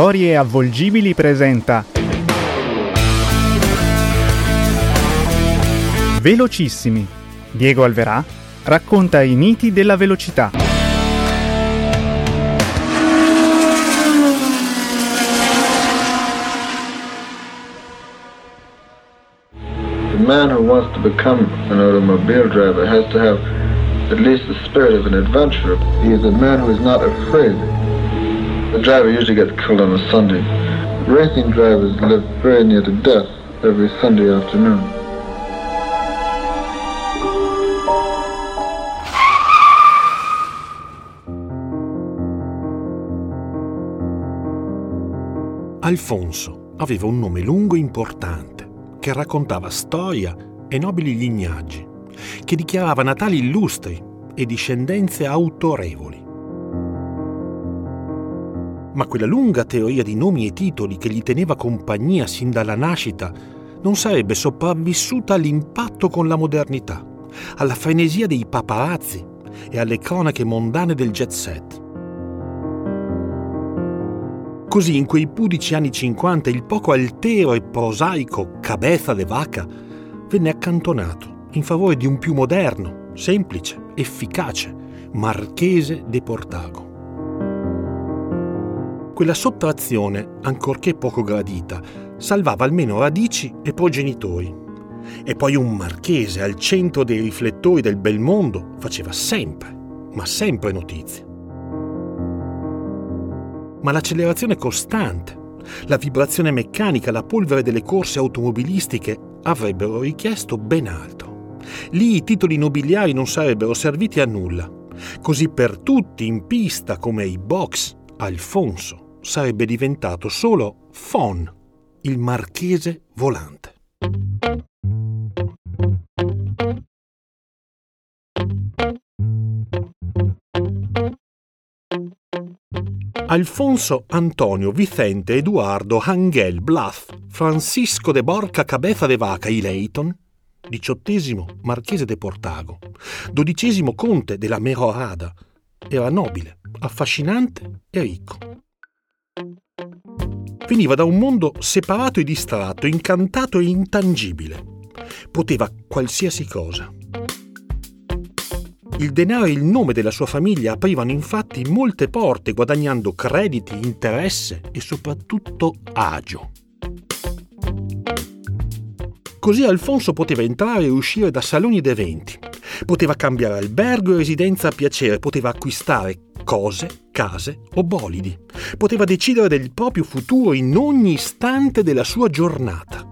Storie avvolgibili presenta Velocissimi. Diego Alverà racconta i miti della velocità. The man who wants to become an automobile driver has to have at least the spirit of an adventurer. He is a man who is not afraid. The driver usually gets killed on a Sunday. Racing drivers live very near to death every Sunday afternoon. Alfonso aveva un nome lungo e importante, che raccontava storia e nobili lignaggi, che dichiarava natali illustri e discendenze autorevoli. Ma quella lunga teoria di nomi e titoli che gli teneva compagnia sin dalla nascita non sarebbe sopravvissuta all'impatto con la modernità, alla frenesia dei paparazzi e alle cronache mondane del jet set. Così in quei pudici anni 50 il poco altero e prosaico Cabeza de Vaca venne accantonato in favore di un più moderno, semplice, efficace Marchese de Portago. Quella sottrazione, ancorché poco gradita, salvava almeno radici e progenitori. E poi un marchese al centro dei riflettori del bel mondo faceva sempre, ma sempre notizie ma l'accelerazione costante, la vibrazione meccanica, la polvere delle corse automobilistiche avrebbero richiesto ben altro. Lì i titoli nobiliari non sarebbero serviti a nulla. Così per tutti in pista come i box, Alfonso sarebbe diventato solo Fon, il marchese volante. Alfonso Antonio Vicente Eduardo Angel Bluff Francisco de Borca Cabeza de Vaca y Leighton, diciottesimo marchese de Portago, dodicesimo conte della Merorada, era nobile, affascinante e ricco. Veniva da un mondo separato e distratto, incantato e intangibile. Poteva qualsiasi cosa. Il denaro e il nome della sua famiglia aprivano infatti molte porte guadagnando crediti, interesse e soprattutto agio. Così Alfonso poteva entrare e uscire da saloni ed eventi, poteva cambiare albergo e residenza a piacere, poteva acquistare cose, case o bolidi, poteva decidere del proprio futuro in ogni istante della sua giornata.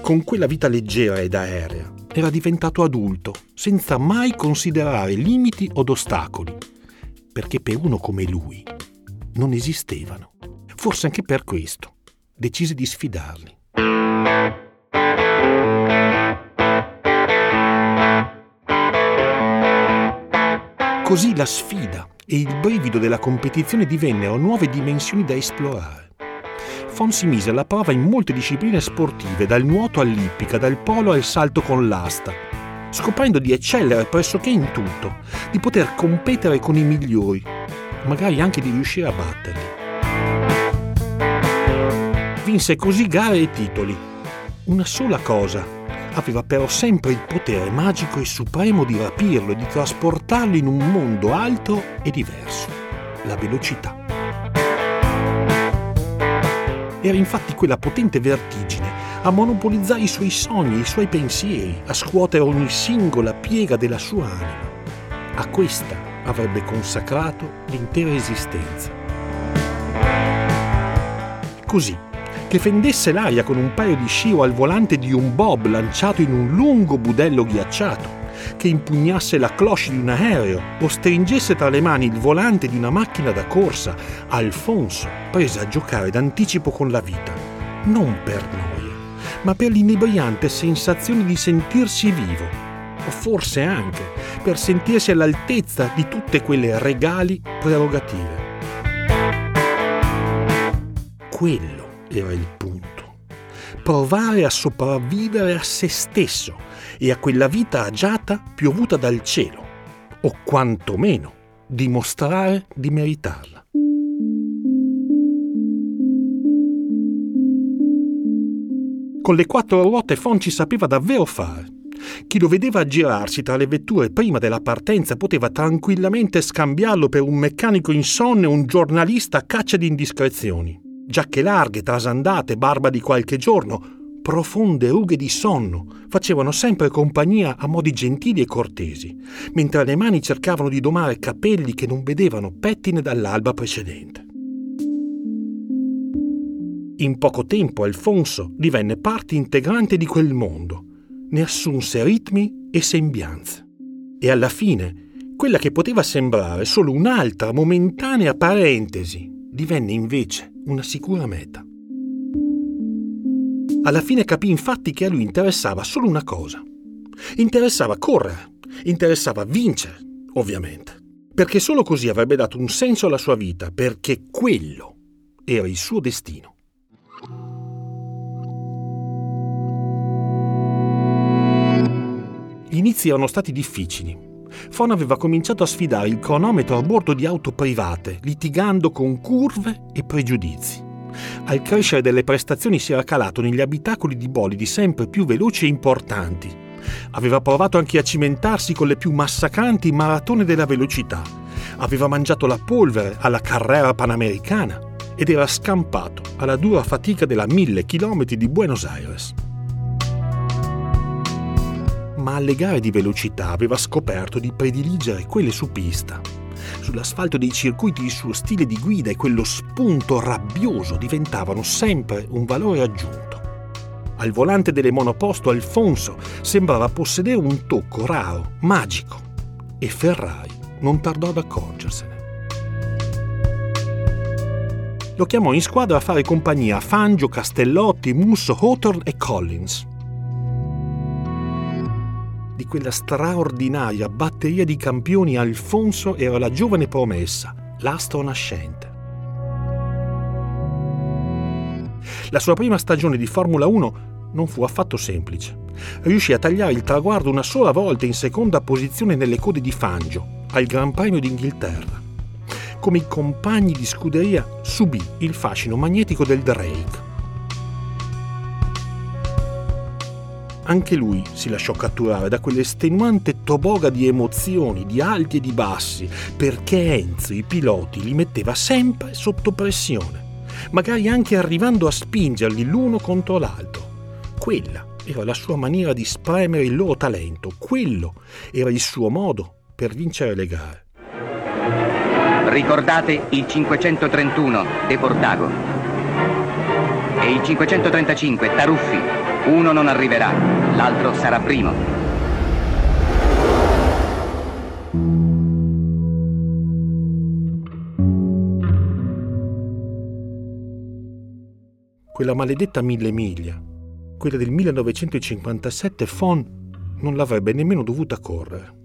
Con quella vita leggera ed aerea, era diventato adulto, senza mai considerare limiti od ostacoli, perché per uno come lui non esistevano. Forse anche per questo decise di sfidarli. Così la sfida e il brivido della competizione divennero nuove dimensioni da esplorare. Fon si mise alla prova in molte discipline sportive, dal nuoto all'ippica, dal polo al salto con l'asta, scoprendo di eccellere pressoché in tutto, di poter competere con i migliori, magari anche di riuscire a batterli. Vinse così gare e titoli. Una sola cosa, aveva però sempre il potere magico e supremo di rapirlo e di trasportarlo in un mondo altro e diverso, la velocità. Era infatti quella potente vertigine a monopolizzare i suoi sogni, i suoi pensieri, a scuotere ogni singola piega della sua anima. A questa avrebbe consacrato l'intera esistenza. Così, che fendesse l'aria con un paio di sci o al volante di un bob lanciato in un lungo budello ghiacciato, che impugnasse la cloche di un aereo o stringesse tra le mani il volante di una macchina da corsa, Alfonso prese a giocare d'anticipo con la vita, non per noia, ma per l'inebriante sensazione di sentirsi vivo, o forse anche per sentirsi all'altezza di tutte quelle regali prerogative. Quello era il punto. Provare a sopravvivere a se stesso e a quella vita agiata piovuta dal cielo, o quantomeno dimostrare di meritarla. Con le quattro ruote Fonci sapeva davvero fare. Chi lo vedeva girarsi tra le vetture prima della partenza poteva tranquillamente scambiarlo per un meccanico insonne o un giornalista a caccia di indiscrezioni. Giacche larghe, trasandate, barba di qualche giorno, profonde rughe di sonno facevano sempre compagnia a modi gentili e cortesi, mentre le mani cercavano di domare capelli che non vedevano pettine dall'alba precedente. In poco tempo Alfonso divenne parte integrante di quel mondo, ne assunse ritmi e sembianze. E alla fine, quella che poteva sembrare solo un'altra momentanea parentesi divenne invece una sicura meta. Alla fine capì infatti che a lui interessava solo una cosa. Interessava correre, interessava vincere, ovviamente, perché solo così avrebbe dato un senso alla sua vita, perché quello era il suo destino. Gli inizi erano stati difficili. Fon aveva cominciato a sfidare il cronometro a bordo di auto private, litigando con curve e pregiudizi. Al crescere delle prestazioni si era calato negli abitacoli di bolidi sempre più veloci e importanti. Aveva provato anche a cimentarsi con le più massacranti maratone della velocità. Aveva mangiato la polvere alla carrera panamericana ed era scampato alla dura fatica della mille chilometri di Buenos Aires. Ma alle gare di velocità aveva scoperto di prediligere quelle su pista Sull'asfalto dei circuiti il suo stile di guida e quello spunto rabbioso diventavano sempre un valore aggiunto. Al volante delle monoposto Alfonso sembrava possedere un tocco raro, magico, e Ferrari non tardò ad accorgersene. Lo chiamò in squadra a fare compagnia a Fangio, Castellotti, Musso, Hawthorne e Collins di quella straordinaria batteria di campioni Alfonso era la giovane promessa, l'astro nascente. La sua prima stagione di Formula 1 non fu affatto semplice. Riuscì a tagliare il traguardo una sola volta in seconda posizione nelle code di Fangio, al Gran Premio d'Inghilterra. Come i compagni di scuderia subì il fascino magnetico del Drake Anche lui si lasciò catturare da quell'estenuante toboga di emozioni, di alti e di bassi, perché Enzo i piloti li metteva sempre sotto pressione, magari anche arrivando a spingerli l'uno contro l'altro. Quella era la sua maniera di spremere il loro talento, quello era il suo modo per vincere le gare. Ricordate il 531 De Portago e il 535 Taruffi uno non arriverà, l'altro sarà primo. Quella maledetta mille miglia, quella del 1957, Fon non l'avrebbe nemmeno dovuta correre.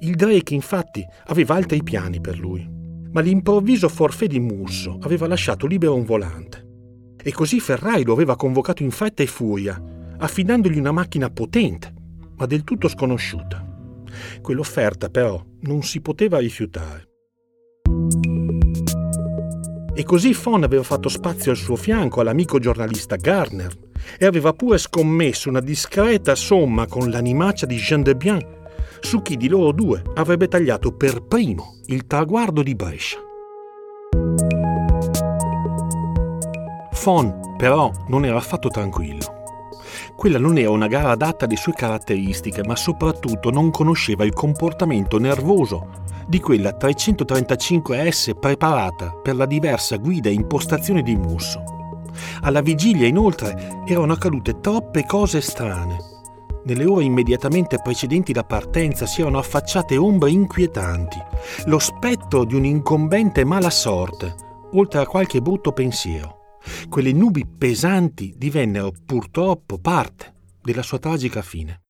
Il Drake, infatti, aveva altri piani per lui, ma l'improvviso forfè di Musso aveva lasciato libero un volante. E così Ferrari lo aveva convocato in fretta e furia, affidandogli una macchina potente, ma del tutto sconosciuta. Quell'offerta però non si poteva rifiutare. E così Fon aveva fatto spazio al suo fianco all'amico giornalista Garner e aveva pure scommesso una discreta somma con l'animaccia di Jean de Bien su chi di loro due avrebbe tagliato per primo il traguardo di Brescia. Fon, però, non era affatto tranquillo. Quella non era una gara adatta alle sue caratteristiche, ma soprattutto non conosceva il comportamento nervoso di quella 335S preparata per la diversa guida e impostazione di Musso. Alla vigilia, inoltre, erano accadute troppe cose strane. Nelle ore immediatamente precedenti la partenza si erano affacciate ombre inquietanti, lo spettro di un'incombente mala sorte, oltre a qualche brutto pensiero. Quelle nubi pesanti divennero purtroppo parte della sua tragica fine.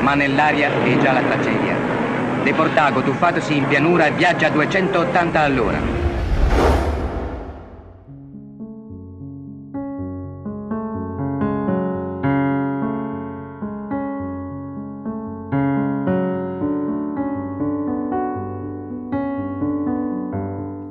Ma nell'aria è già la tragedia. Deportago tuffatosi in pianura viaggia a 280 all'ora.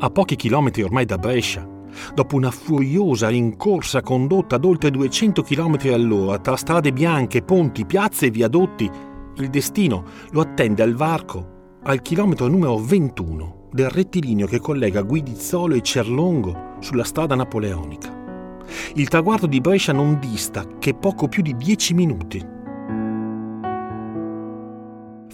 A pochi chilometri ormai da Brescia, Dopo una furiosa rincorsa condotta ad oltre 200 km all'ora tra strade bianche, ponti, piazze e viadotti, il destino lo attende al varco al chilometro numero 21 del rettilineo che collega Guidizzolo e Cerlongo sulla strada napoleonica. Il traguardo di Brescia non dista che poco più di 10 minuti.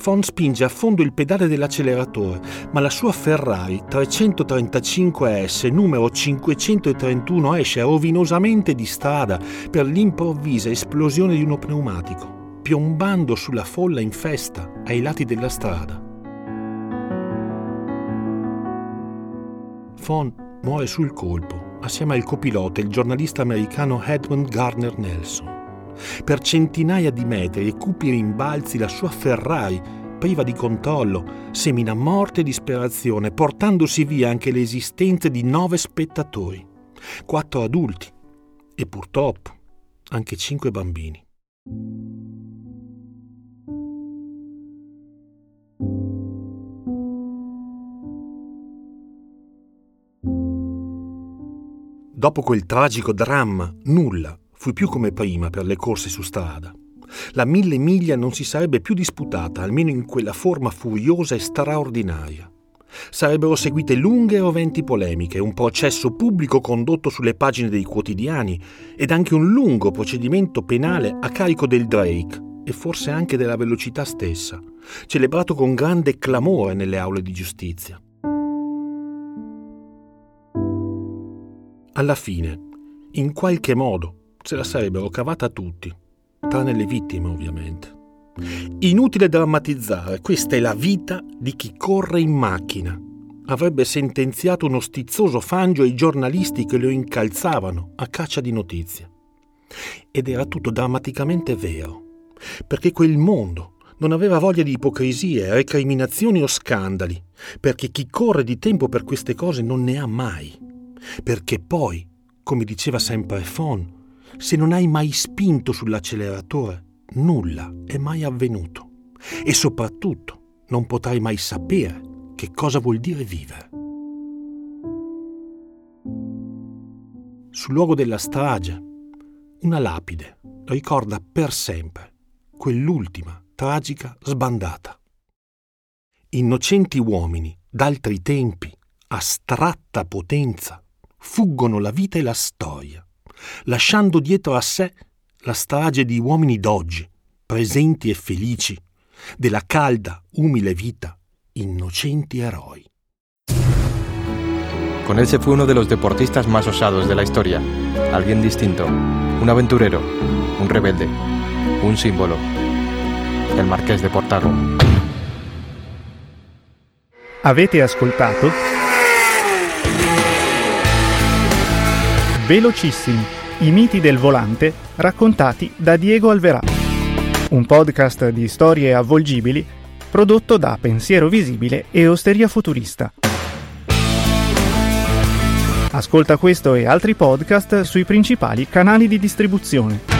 Fon spinge a fondo il pedale dell'acceleratore, ma la sua Ferrari 335S numero 531 esce rovinosamente di strada per l'improvvisa esplosione di uno pneumatico, piombando sulla folla in festa ai lati della strada. Fon muore sul colpo assieme al copilota, il giornalista americano Edmund Garner Nelson. Per centinaia di metri e cupi rimbalzi la sua Ferrari, priva di controllo, semina morte e disperazione, portandosi via anche le esistenze di nove spettatori, quattro adulti e purtroppo anche cinque bambini. Dopo quel tragico dramma, nulla fu più come prima per le corse su strada. La mille miglia non si sarebbe più disputata, almeno in quella forma furiosa e straordinaria. Sarebbero seguite lunghe e roventi polemiche, un processo pubblico condotto sulle pagine dei quotidiani ed anche un lungo procedimento penale a carico del Drake e forse anche della velocità stessa, celebrato con grande clamore nelle aule di giustizia. Alla fine, in qualche modo, se la sarebbero cavata tutti, tranne le vittime ovviamente. Inutile drammatizzare, questa è la vita di chi corre in macchina. Avrebbe sentenziato uno stizzoso fangio ai giornalisti che lo incalzavano a caccia di notizie. Ed era tutto drammaticamente vero, perché quel mondo non aveva voglia di ipocrisie, recriminazioni o scandali, perché chi corre di tempo per queste cose non ne ha mai perché poi, come diceva sempre Fon, se non hai mai spinto sull'acceleratore, nulla è mai avvenuto e soprattutto non potrai mai sapere che cosa vuol dire vivere. Sul luogo della strage, una lapide ricorda per sempre quell'ultima tragica sbandata. Innocenti uomini d'altri tempi, astratta potenza, fuggono la vita e la storia, lasciando dietro a sé la strage di uomini d'oggi, presenti e felici, della calda, umile vita, innocenti eroi. Con él se fue uno de los deportistas más osados de la historia, alguien distinto, un aventurero, un rebelde, un símbolo, el marqués de Portago. Avete ascoltato? Velocissimi, i miti del volante raccontati da Diego Alverà. Un podcast di storie avvolgibili prodotto da Pensiero Visibile e Osteria Futurista. Ascolta questo e altri podcast sui principali canali di distribuzione.